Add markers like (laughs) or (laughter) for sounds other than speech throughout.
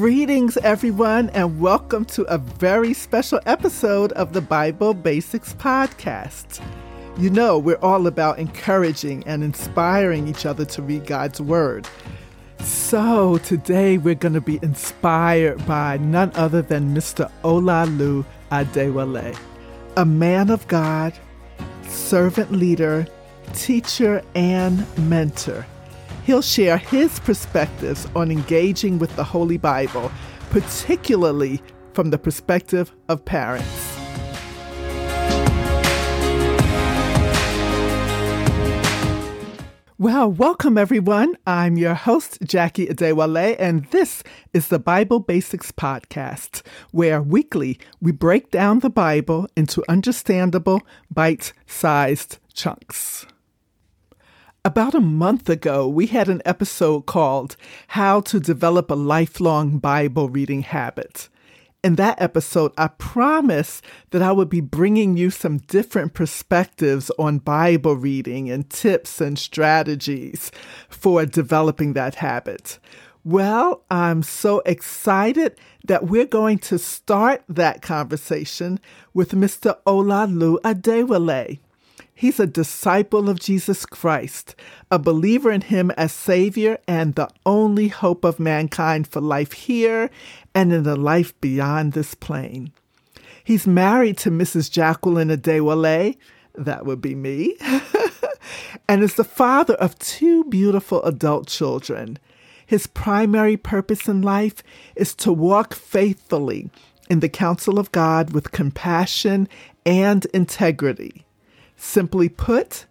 Greetings, everyone, and welcome to a very special episode of the Bible Basics Podcast. You know, we're all about encouraging and inspiring each other to read God's Word. So, today we're going to be inspired by none other than Mr. Olaolu Adewole, a man of God, servant leader, teacher, and mentor. He'll share his perspectives on engaging with the Holy Bible, particularly from the perspective of parents. Well, welcome everyone. I'm your host, Jackie Adewole, and this is the Bible Basics Podcast, where weekly we break down the Bible into understandable, bite sized chunks. About a month ago, we had an episode called How to Develop a Lifelong Bible Reading Habit. In that episode, I promised that I would be bringing you some different perspectives on Bible reading and tips and strategies for developing that habit. Well, I'm so excited that we're going to start that conversation with Mr. Olaolu Adewole. He's a disciple of Jesus Christ, a believer in him as Savior and the only hope of mankind for life here and in the life beyond this plane. He's married to Mrs. Jacqueline Adewole, that would be me, (laughs) and is the father of two beautiful adult children. His primary purpose in life is to walk faithfully in the counsel of God with compassion and integrity. Simply put,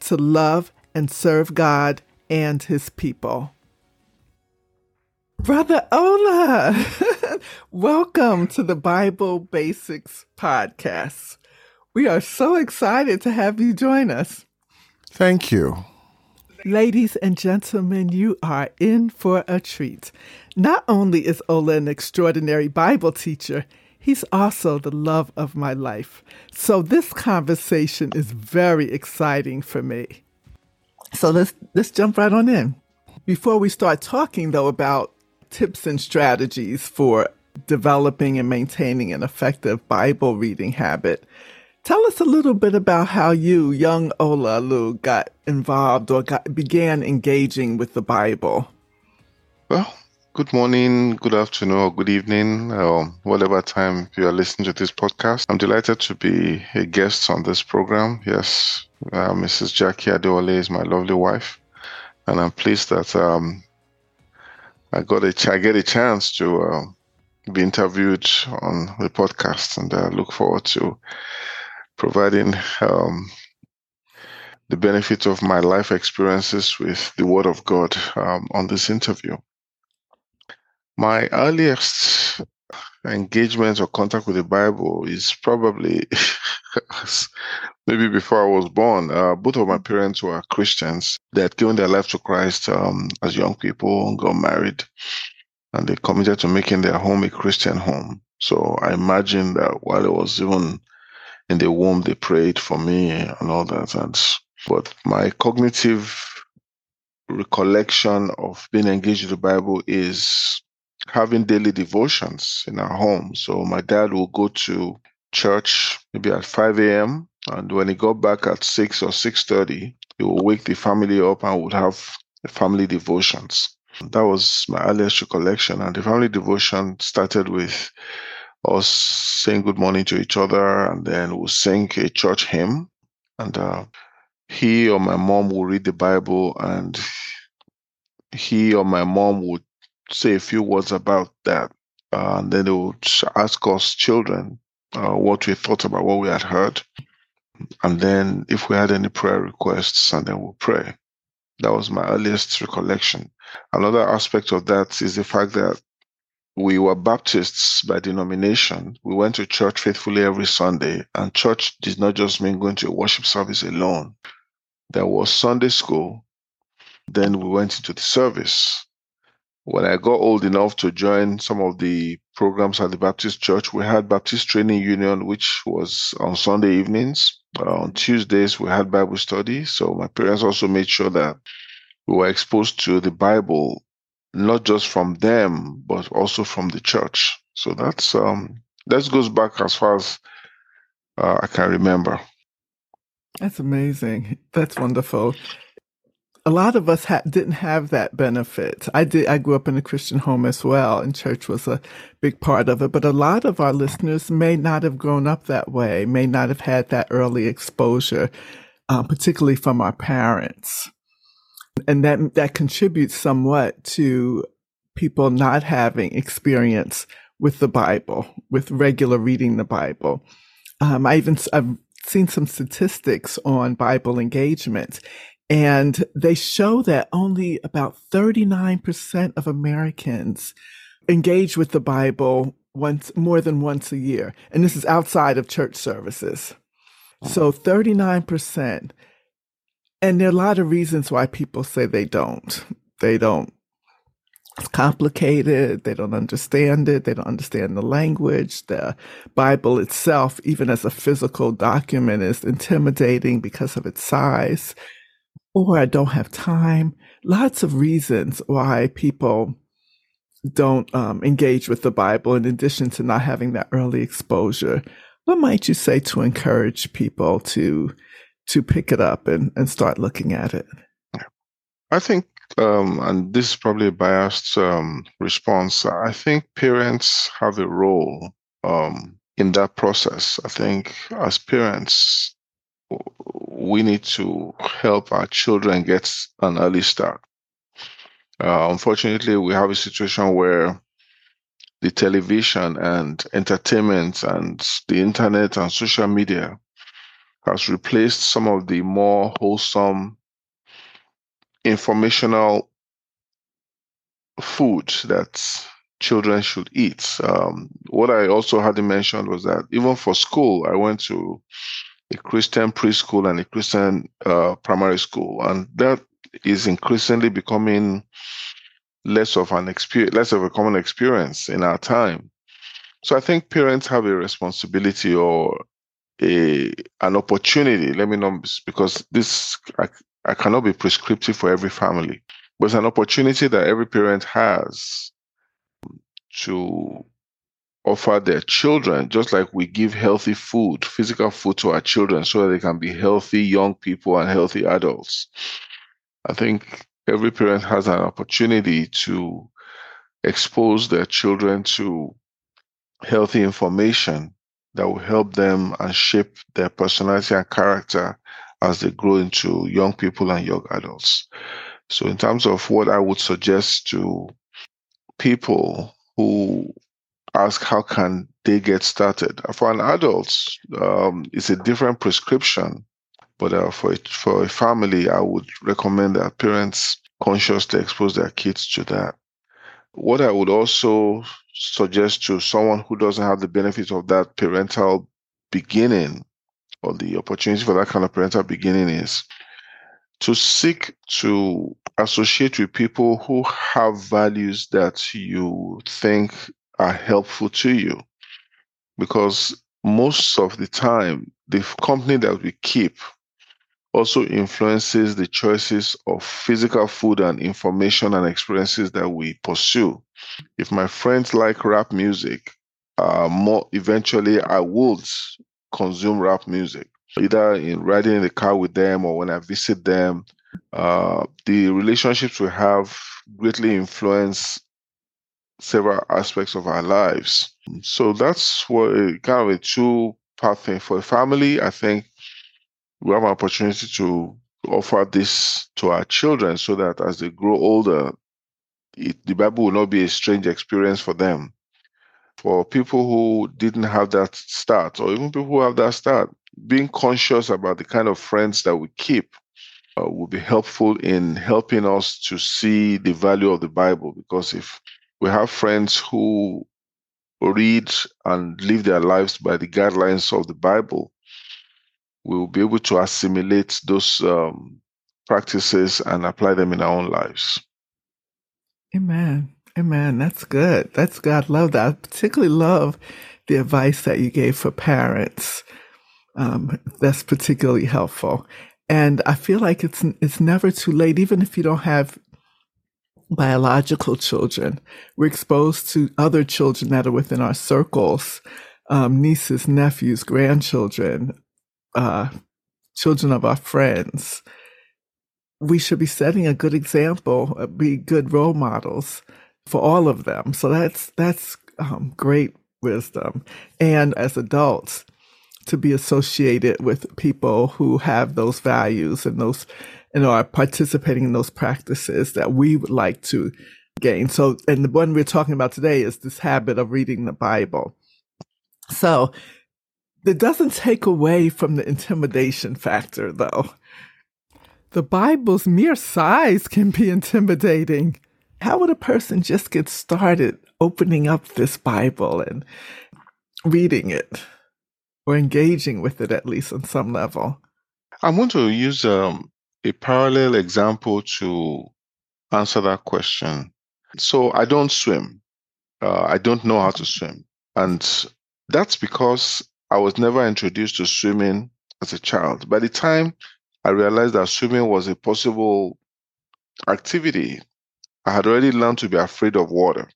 to love and serve God and his people. Brother Ola, (laughs) welcome to the Bible Basics Podcast. We are so excited to have you join us. Thank you. Ladies and gentlemen, you are in for a treat. Not only is Ola an extraordinary Bible teacher, He's also the love of my life. So this conversation is very exciting for me. So let's let's jump right on in. Before we start talking though about tips and strategies for developing and maintaining an effective Bible reading habit, tell us a little bit about how you, young Olaolu, got involved or got began engaging with the Bible. Well, Good morning, good afternoon, or good evening, or whatever time you are listening to this podcast. I'm delighted to be a guest on this program. Yes, uh, Mrs. Jackie Adewole is my lovely wife, and I'm pleased that um, I got a ch- I get a chance to uh, be interviewed on the podcast, and I look forward to providing um, the benefit of my life experiences with the Word of God um, on this interview. My earliest engagement or contact with the Bible is probably (laughs) maybe before I was born. Uh, both of my mm. parents were Christians. They had given their life to Christ um, as young people and got married, and they committed to making their home a Christian home. So I imagine that while I was even in the womb, they prayed for me and all that. And but my cognitive recollection of being engaged with the Bible is having daily devotions in our home. So my dad will go to church maybe at 5 a.m. and when he got back at 6 or 6.30, he will wake the family up and would have family devotions. That was my earliest recollection. And the family devotion started with us saying good morning to each other and then we'll sing a church hymn. And uh, he or my mom will read the Bible and he or my mom would say a few words about that. Uh, and then they would ask us children uh, what we thought about what we had heard. And then if we had any prayer requests, and then we'll pray. That was my earliest recollection. Another aspect of that is the fact that we were Baptists by denomination. We went to church faithfully every Sunday, and church did not just mean going to a worship service alone. There was Sunday school. Then we went into the service when I got old enough to join some of the programs at the Baptist Church, we had Baptist Training Union, which was on Sunday evenings. On Tuesdays, we had Bible study. So my parents also made sure that we were exposed to the Bible not just from them, but also from the church. So that's um, that goes back as far as uh, I can remember. That's amazing. That's wonderful. A lot of us ha- didn't have that benefit. I did. I grew up in a Christian home as well, and church was a big part of it. But a lot of our listeners may not have grown up that way, may not have had that early exposure, uh, particularly from our parents, and that that contributes somewhat to people not having experience with the Bible, with regular reading the Bible. Um, I even I've seen some statistics on Bible engagement, and they show that only about 39% of Americans engage with the Bible once more than once a year. And this is outside of church services. So 39%. And there are a lot of reasons why people say they don't. They don't it's complicated. They don't understand it. They don't understand the language. The Bible itself, even as a physical document, is intimidating because of its size. Or I don't have time. Lots of reasons why people don't um, engage with the Bible, in addition to not having that early exposure. What might you say to encourage people to to pick it up and, and start looking at it? I think um, and this is probably a biased um, response. I think parents have a role um, in that process. I think as parents, we need to help our children get an early start. Uh, unfortunately, we have a situation where the television and entertainment and the internet and social media has replaced some of the more wholesome informational food that children should eat. Um, what I also hadn't mentioned was that even for school, I went to a Christian preschool and a Christian uh, primary school, and that is increasingly becoming less of an experience, less of a common experience in our time. So I think parents have a responsibility or a an opportunity. Let me know because this I cannot be prescriptive for every family, but it's an opportunity that every parent has to offer their children, just like we give healthy food, physical food to our children so that they can be healthy young people and healthy adults. I think every parent has an opportunity to expose their children to healthy information that will help them and shape their personality and character as they grow into young people and young adults. So, in terms of what I would suggest to people who ask how can they get started, for an adult, um, it's a different prescription. But uh, for a, for a family, I would recommend that parents consciously expose their kids to that. What I would also suggest to someone who doesn't have the benefit of that parental beginning or the opportunity for that kind of parental beginning is to seek to associate with people who have values that you think are helpful to you. Because most of the time, the company that we keep also influences the choices of physical food and information and experiences that we pursue. If my friends like rap music, uh, more eventually I would consume rap music, either in riding in the car with them or when I visit them. Uh, the relationships we have greatly influence several aspects of our lives. So that's what kind of a two part thing for a family. I think we have an opportunity to offer this to our children so that as they grow older, it, the Bible will not be a strange experience for them for people who didn't have that start, or even people who have that start, being conscious about the kind of friends that we keep uh, will be helpful in helping us to see the value of the Bible. Because if we have friends who read and live their lives by the guidelines of the Bible, we will be able to assimilate those um, practices and apply them in our own lives. Amen. Amen. That's good. That's good. I love that. I particularly love the advice that you gave for parents. Um, that's particularly helpful. And I feel like it's it's never too late, even if you don't have biological children. We're exposed to other children that are within our circles, um, nieces, nephews, grandchildren, uh, children of our friends. We should be setting a good example, uh, be good role models for all of them. So that's that's um, great wisdom. And as adults, to be associated with people who have those values and those and are participating in those practices that we would like to gain. So, and the one we're talking about today is this habit of reading the Bible. So, it doesn't take away from the intimidation factor, though. The Bible's mere size can be intimidating. How would a person just get started opening up this Bible and reading it or engaging with it at least on some level? I want to use um, a parallel example to answer that question. So I don't swim. Uh, I don't know how to swim. And that's because I was never introduced to swimming as a child. By the time I realized that swimming was a possible activity, I had already learned to be afraid of water.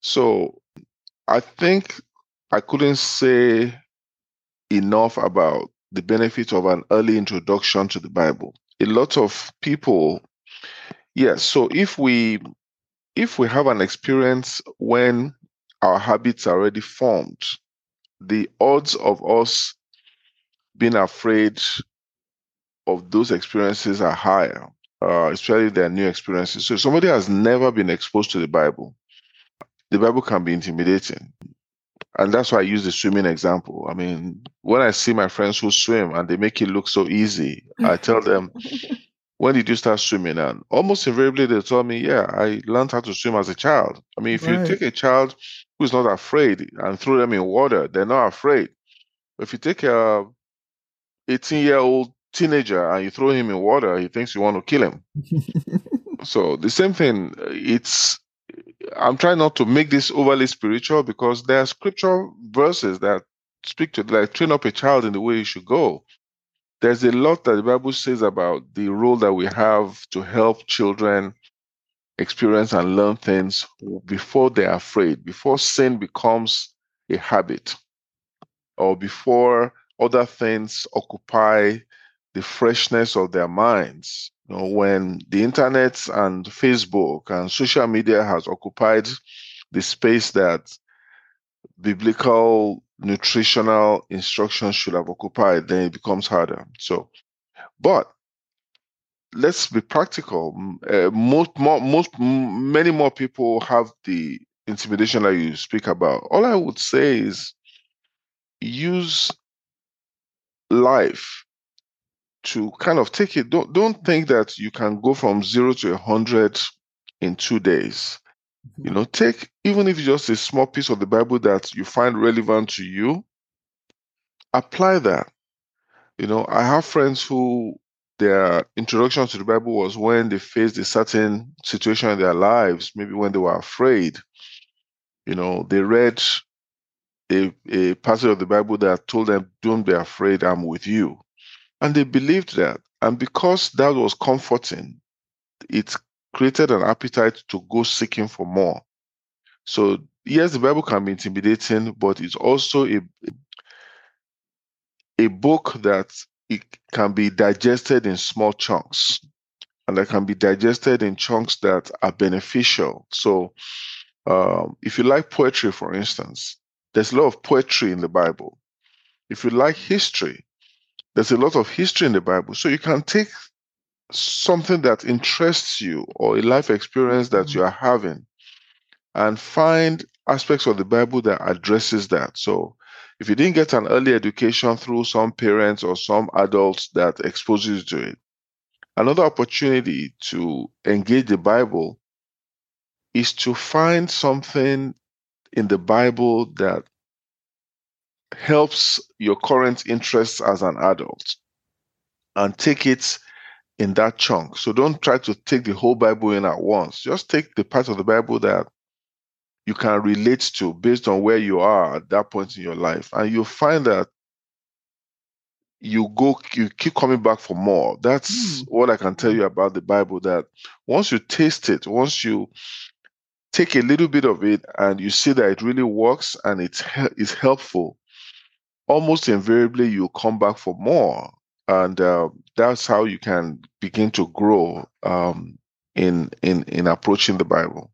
So I think I couldn't say enough about the benefit of an early introduction to the Bible. A lot of people, yes. So if we if we have an experience when our habits are already formed, the odds of us being afraid of those experiences are higher, uh, especially their new experiences. So somebody has never been exposed to the Bible, the Bible can be intimidating. And that's why I use the swimming example. I mean, when I see my friends who swim and they make it look so easy, I tell them, (laughs) when did you start swimming? And almost invariably they tell me, yeah, I learned how to swim as a child. I mean, if right. you take a child who's not afraid and throw them in water, they're not afraid. If you take a 18 year old teenager and you throw him in water, he thinks you want to kill him. (laughs) so the same thing, it's I'm trying not to make this overly spiritual because there are scripture verses that speak to like train up a child in the way he should go. There's a lot that the Bible says about the role that we have to help children experience and learn things before they're afraid, before sin becomes a habit, or before other things occupy the freshness of their minds. You know, when the internet and Facebook and social media has occupied the space that biblical nutritional instruction should have occupied, then it becomes harder. So, but let's be practical. Uh, most, more, most, many more people have the intimidation that you speak about. All I would say is use life to kind of take it. Don't don't think that you can go from zero to a hundred in two days. You mm-hmm. know, take even if it's just a small piece of the Bible that you find relevant to you, apply that. You know, I have friends who their introduction to the Bible was when they faced a certain situation in their lives, maybe when they were afraid. You know, they read a, a passage of the Bible that told them, Don't be afraid, I'm with you. And they believed that. And because that was comforting, it created an appetite to go seeking for more. So, yes, the Bible can be intimidating, but it's also a, a book that it can be digested in small chunks and that can be digested in chunks that are beneficial. So, um, if you like poetry, for instance, there's a lot of poetry in the Bible. If you like history, there's a lot of history in the Bible. So you can take something that interests you or a life experience that mm-hmm. you are having and find aspects of the Bible that addresses that. So if you didn't get an early education through some parents or some adults that exposes you to it, another opportunity to engage the Bible is to find something in the Bible that helps your current interests as an adult and take it in that chunk. So don't try to take the whole Bible in at once. Just take the part of the Bible that you can relate to based on where you are at that point in your life. And you'll find that you go you keep coming back for more that's Mm. what i can tell you about the bible that once you taste it once you take a little bit of it and you see that it really works and it's it's helpful almost invariably you come back for more and uh, that's how you can begin to grow um, in in in approaching the bible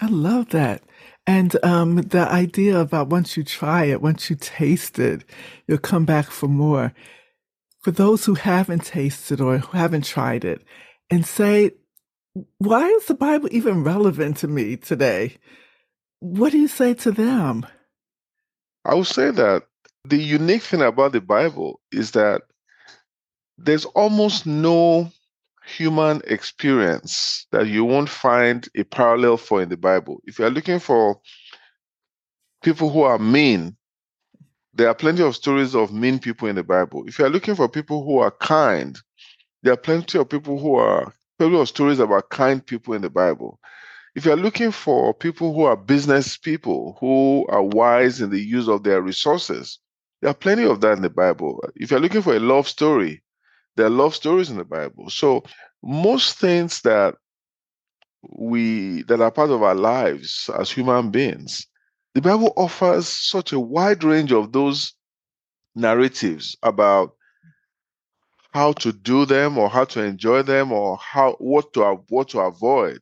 I love that. And um, the idea about once you try it, once you taste it, you'll come back for more. For those who haven't tasted or who haven't tried it and say, why is the Bible even relevant to me today? What do you say to them? i would say that the unique thing about the bible is that there's almost no human experience that you won't find a parallel for in the Bible. If you're looking for people who are mean, there are plenty of stories of mean people in the Bible. If you're looking for people who are kind, there are plenty of people who are plenty of stories about kind people in the Bible. If you're looking for people who are business people, who are wise in the use of their resources, there are plenty of that in the Bible. If you're looking for a love story, there are love stories in the Bible. So most things that we that are part of our lives as human beings, the Bible offers such a wide range of those narratives about how to do them or how to enjoy them or how what to what to avoid.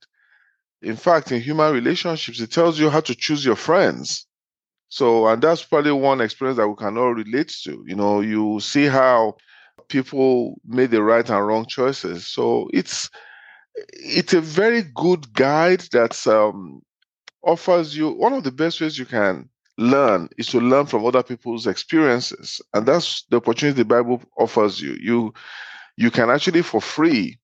In fact, in human relationships, it tells you how to choose your friends. So, and that's probably one experience that we can all relate to. You know, you see how people made the right and wrong choices. So it's it's a very good guide that um, offers you one of the best ways you can learn is to learn from other people's experiences, and that's the opportunity the Bible offers you. You you can actually for free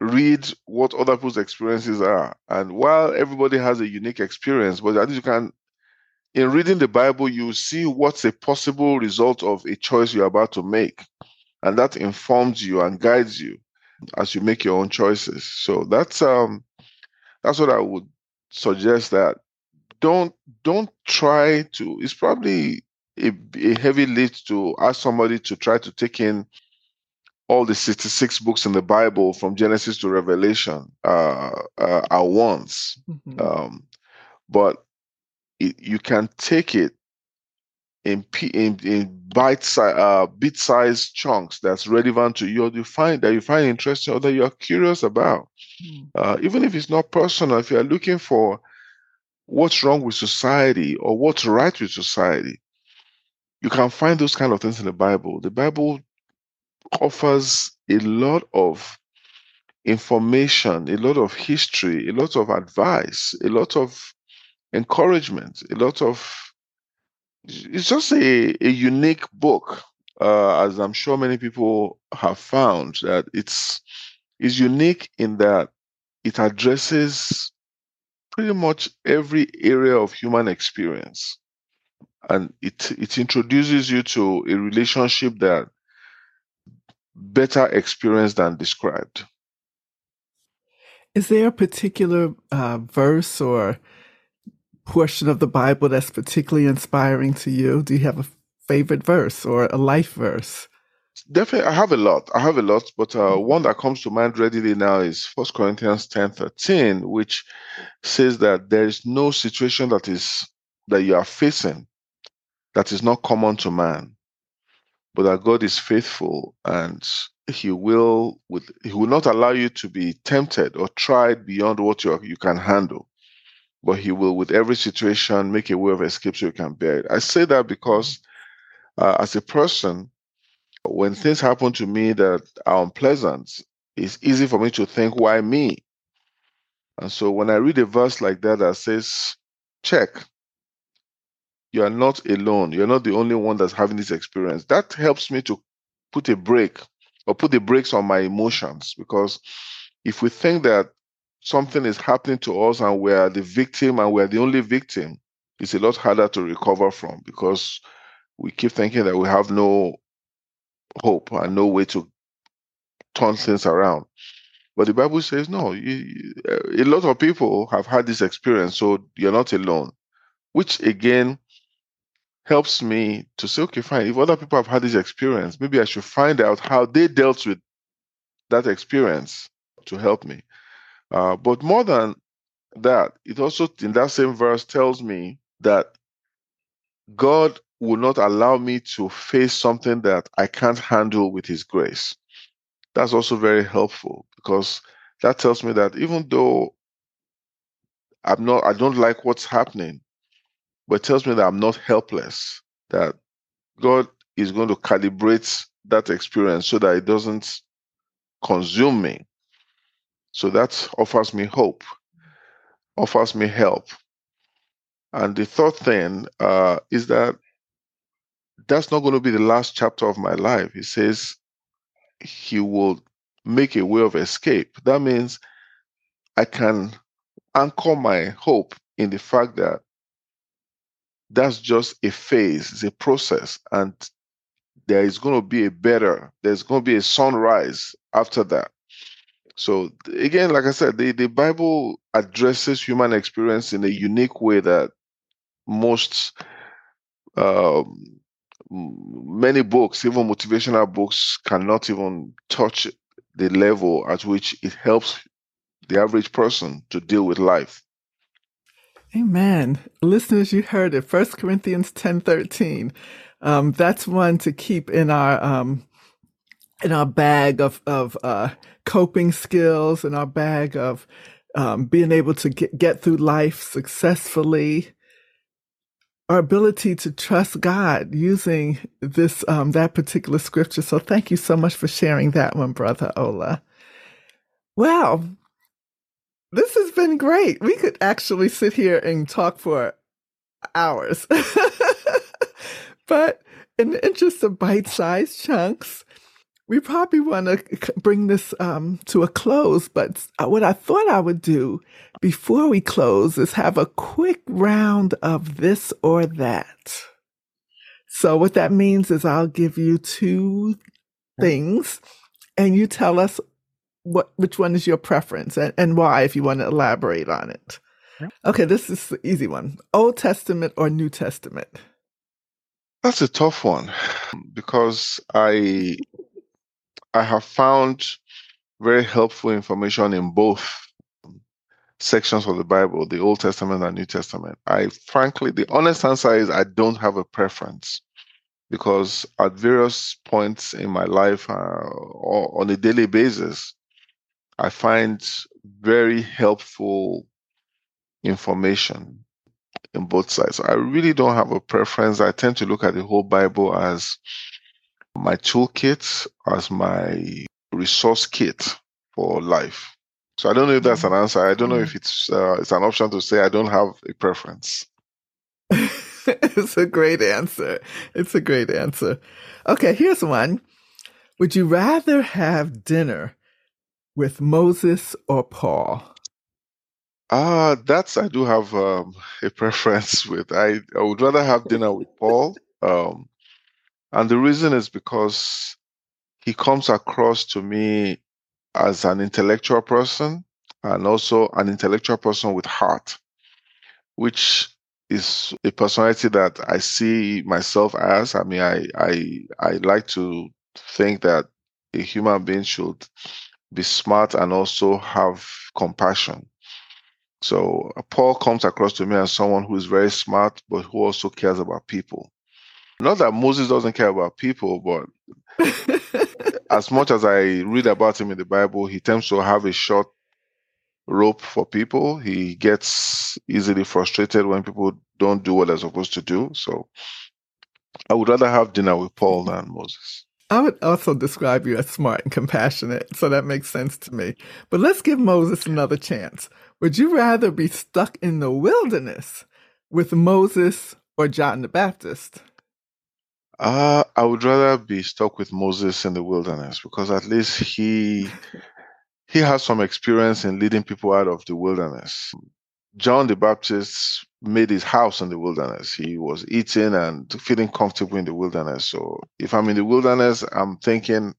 read what other people's experiences are, and while everybody has a unique experience, but at least you can. In reading the Bible, you see what's a possible result of a choice you're about to make. And that informs you and guides you as you make your own choices. So that's um that's what i would suggest that don't don't try to it's probably a, a heavy lift to ask somebody to try to take in all the 66 books in the bible from genesis to revelation uh, uh at once. Mhm. um but it, you can take it in in, in bite si- uh, bit sized chunks that's relevant to you or you find that you find interesting or that you're curious about Mm. uh, even if it's not personal if you're looking for what's wrong with society or what's right with society you can find those kind of things in the bible the bible offers a lot of information a lot of history a lot of advice a lot of encouragement a lot of it's just a, a unique book uh, as i'm sure many people have found that it's is unique in that it addresses pretty much every area of human experience. And it it introduces you to a relationship that better experienced than described. Is there a particular uh, verse or portion of the Bible that's particularly inspiring to you? Do you have a favorite verse or a life verse? definitely i have a lot i have a lot but uh, one that comes to mind readily now is first corinthians 10 13 which says that there is no situation that is that you are facing that is not common to man but that god is faithful and he will with he will not allow you to be tempted or tried beyond what you, are- you can handle but he will with every situation make a way of escape so you can bear it. I say that because uh, as a person when things happen to me that are unpleasant it's easy for me to think why me? And so when i read a verse like that that says check. You are not alone. You're not the only one that's having this experience. That helps me to put a break or put the brakes on my emotions because if we think that something is happening to us and we're the victim and we're the only victim it's a lot harder to recover from because we keep thinking that we have no hope and no way to turn things around but the bible says no you, a lot of people have had this experience so you're not alone which again helps me to say, okay, fine, if other people have had this experience, maybe I should find out how they dealt with that experience to help me. Uh, but more than that, it also, in that same verse, tells me that God will not allow me to face something that I can't handle with His grace. That's also very helpful because that tells me that even though I'm not, I don't like what's happening, but it tells me that I'm not helpless, that God is going to calibrate that experience so that it doesn't consume me. So that offers me hope, offers me help. And the third thing uh, is that that's not going to be the last chapter of my life. He says he will make a way of escape. That means I can anchor my hope in the fact that that's just a phase, it's a process, and there is going to be a better, there's going to be a sunrise after that. So again, like I said, the, the Bible addresses human experience in a unique way that most um, many books, even motivational books, cannot even touch the level at which it helps the average person to deal with life. Amen. Listeners, you heard it. First Corinthians 10 13. Um, that's one to keep in our um, in our bag of of uh, coping skills, in our bag of um, being able to get, get through life successfully. Our ability to trust God using this um, that particular scripture. So thank you so much for sharing that one, Brother Ola. Well, this has been great. We could actually sit here and talk for hours. (laughs) but in the interest of bite sized chunks, we probably want to bring this um, to a close. But what I thought I would do before we close is have a quick round of this or that. So, what that means is I'll give you two things, and you tell us what which one is your preference and, and why if you want to elaborate on it. Okay, this is the easy one. Old Testament or New Testament? That's a tough one because I I have found very helpful information in both sections of the Bible, the Old Testament and New Testament. I frankly, the honest answer is I don't have a preference because at various points in my life uh, or on a daily basis, I find very helpful information in both sides. I really don't have a preference. I tend to look at the whole Bible as my toolkit, as my resource kit for life. So I don't know if that's an answer. I don't know if it's uh, it's an option to say I don't have a preference. (laughs) it's a great answer. It's a great answer. Okay, here's one. Would you rather have dinner with Moses or Paul? Ah, uh, that's I do have um, a preference with. I I would rather have dinner with Paul, um, and the reason is because he comes across to me as an intellectual person and also an intellectual person with heart, which is a personality that I see myself as. I mean, I I I like to think that a human being should be smart and also have compassion. So Paul comes across to me as someone who is very smart, but who also cares about people. Not that Moses doesn't care about people, but (laughs) as much as I read about him in the Bible, he tends to have a short rope for people. He gets easily frustrated when people don't do what they're supposed to do. So I would rather have dinner with Paul than Moses. I would also describe you as smart and compassionate, so that makes sense to me. But let's give Moses another chance. Would you rather be stuck in the wilderness with Moses or John the Baptist? Uh, I would rather be stuck with Moses in the wilderness because at least he he has some experience in leading people out of the wilderness. John the Baptist made his house in the wilderness. He was eating and feeling comfortable in the wilderness. So if I'm in the wilderness, I'm thinking,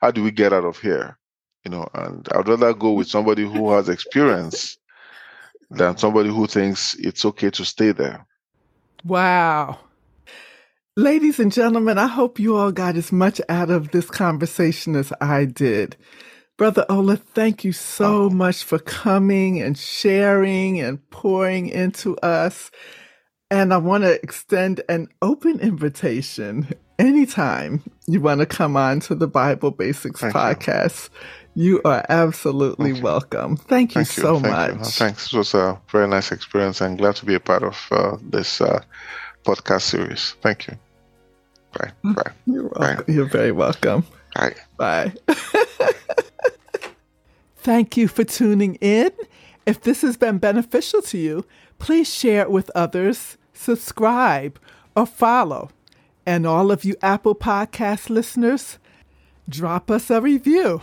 how do we get out of here? You know, and I'd rather go with somebody who has experience than somebody who thinks it's okay to stay there. Wow. Ladies and gentlemen, I hope you all got as much out of this conversation as I did. Brother Ola, thank you so oh. much for coming and sharing and pouring into us. And I want to extend an open invitation anytime you want to come on to the Bible Basics Thank podcast. You. you. are absolutely Thank welcome. Thank you Thank so you. much. You. Thanks. It was a very nice experience. I'm glad to be a part of uh, this uh, podcast series. Thank you. Bye. Bye. You're welcome. Bye. You're very welcome. Bye. Bye. (laughs) Thank you for tuning in. If this has been beneficial to you, please share it with others, subscribe, or follow. And all of you Apple Podcast listeners, drop us a review.